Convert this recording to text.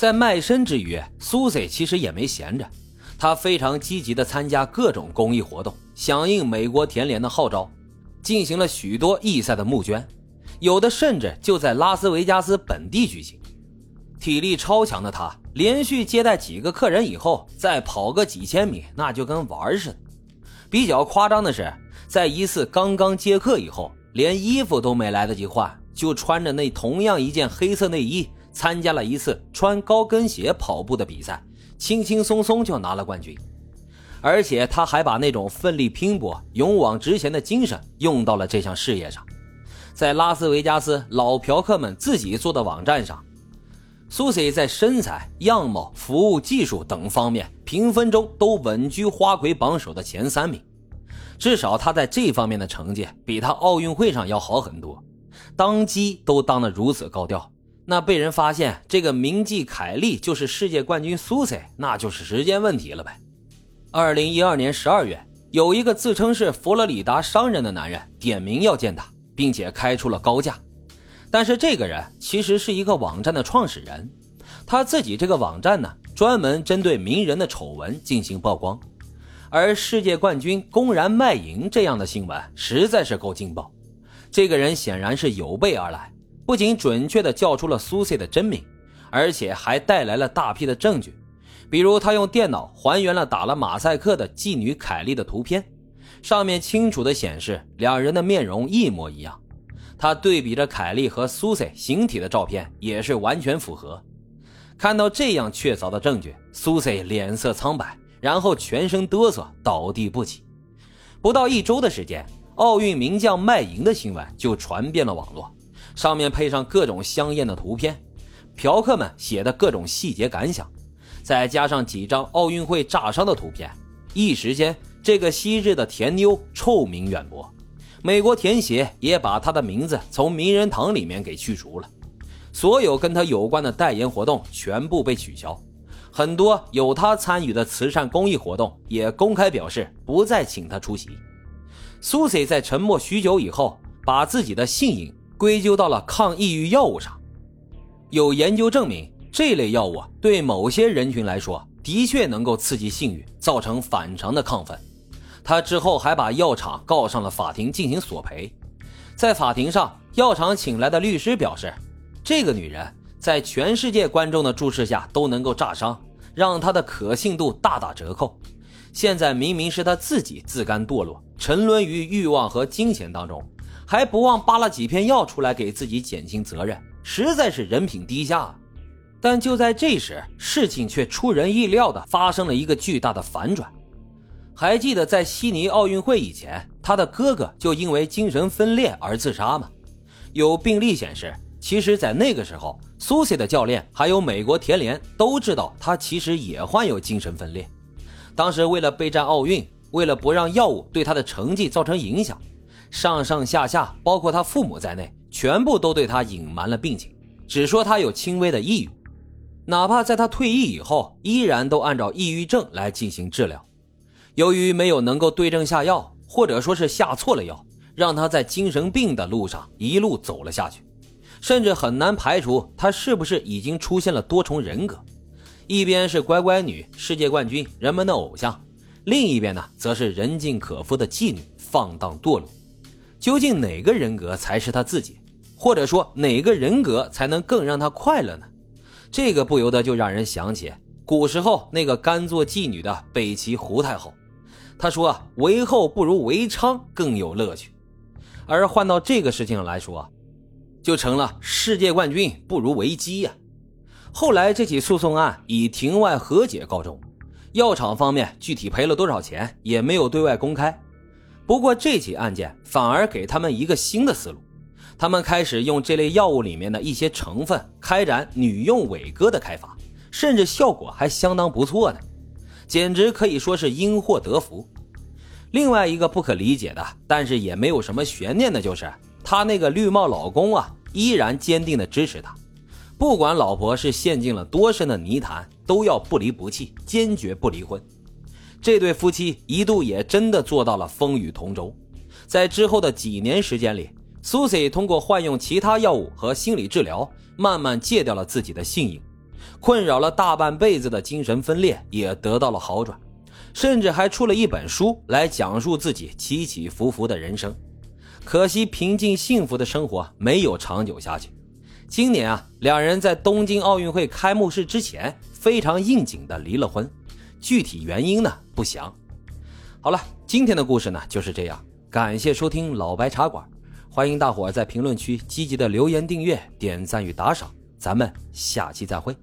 在卖身之余，苏 C 其实也没闲着，他非常积极地参加各种公益活动，响应美国田联的号召，进行了许多义赛的募捐，有的甚至就在拉斯维加斯本地举行。体力超强的他，连续接待几个客人以后，再跑个几千米，那就跟玩似的。比较夸张的是，在一次刚刚接客以后，连衣服都没来得及换，就穿着那同样一件黑色内衣。参加了一次穿高跟鞋跑步的比赛，轻轻松松就拿了冠军，而且他还把那种奋力拼搏、勇往直前的精神用到了这项事业上。在拉斯维加斯老嫖客们自己做的网站上，苏西在身材、样貌、服务技术等方面评分中都稳居花魁榜首的前三名，至少他在这方面的成绩比他奥运会上要好很多，当机都当得如此高调。那被人发现这个名妓凯莉就是世界冠军苏塞，那就是时间问题了呗。二零一二年十二月，有一个自称是佛罗里达商人的男人点名要见他，并且开出了高价。但是这个人其实是一个网站的创始人，他自己这个网站呢，专门针对名人的丑闻进行曝光，而世界冠军公然卖淫这样的新闻实在是够劲爆。这个人显然是有备而来。不仅准确地叫出了苏塞的真名，而且还带来了大批的证据，比如他用电脑还原了打了马赛克的妓女凯莉的图片，上面清楚地显示两人的面容一模一样。他对比着凯莉和苏塞形体的照片，也是完全符合。看到这样确凿的证据，苏塞脸色苍白，然后全身哆嗦，倒地不起。不到一周的时间，奥运名将卖淫的新闻就传遍了网络。上面配上各种香艳的图片，嫖客们写的各种细节感想，再加上几张奥运会炸伤的图片，一时间这个昔日的甜妞臭名远播。美国田协也把她的名字从名人堂里面给去除了，所有跟她有关的代言活动全部被取消，很多有她参与的慈善公益活动也公开表示不再请她出席。苏西在沉默许久以后，把自己的姓瘾。归咎到了抗抑郁药物上，有研究证明，这类药物对某些人群来说，的确能够刺激性欲，造成反常的亢奋。他之后还把药厂告上了法庭进行索赔。在法庭上，药厂请来的律师表示，这个女人在全世界观众的注视下都能够炸伤，让她的可信度大打折扣。现在明明是她自己自甘堕落，沉沦于欲望和金钱当中。还不忘扒了几片药出来给自己减轻责任，实在是人品低下。但就在这时，事情却出人意料的发生了一个巨大的反转。还记得在悉尼奥运会以前，他的哥哥就因为精神分裂而自杀吗？有病例显示，其实，在那个时候，苏西的教练还有美国田联都知道他其实也患有精神分裂。当时为了备战奥运，为了不让药物对他的成绩造成影响。上上下下，包括他父母在内，全部都对他隐瞒了病情，只说他有轻微的抑郁。哪怕在他退役以后，依然都按照抑郁症来进行治疗。由于没有能够对症下药，或者说是下错了药，让他在精神病的路上一路走了下去，甚至很难排除他是不是已经出现了多重人格。一边是乖乖女、世界冠军、人们的偶像，另一边呢，则是人尽可夫的妓女，放荡堕落。究竟哪个人格才是他自己，或者说哪个人格才能更让他快乐呢？这个不由得就让人想起古时候那个甘做妓女的北齐胡太后。他说：“为后不如为娼更有乐趣。”而换到这个事情来说，就成了世界冠军不如为鸡呀。后来这起诉讼案以庭外和解告终，药厂方面具体赔了多少钱也没有对外公开。不过这起案件反而给他们一个新的思路，他们开始用这类药物里面的一些成分开展女用伟哥的开发，甚至效果还相当不错呢，简直可以说是因祸得福。另外一个不可理解的，但是也没有什么悬念的，就是他那个绿帽老公啊，依然坚定的支持他，不管老婆是陷进了多深的泥潭，都要不离不弃，坚决不离婚。这对夫妻一度也真的做到了风雨同舟，在之后的几年时间里，苏西通过换用其他药物和心理治疗，慢慢戒掉了自己的性瘾，困扰了大半辈子的精神分裂也得到了好转，甚至还出了一本书来讲述自己起起伏伏的人生。可惜平静幸福的生活没有长久下去。今年啊，两人在东京奥运会开幕式之前非常应景的离了婚，具体原因呢不详。好了，今天的故事呢就是这样，感谢收听老白茶馆，欢迎大伙在评论区积极的留言、订阅、点赞与打赏，咱们下期再会。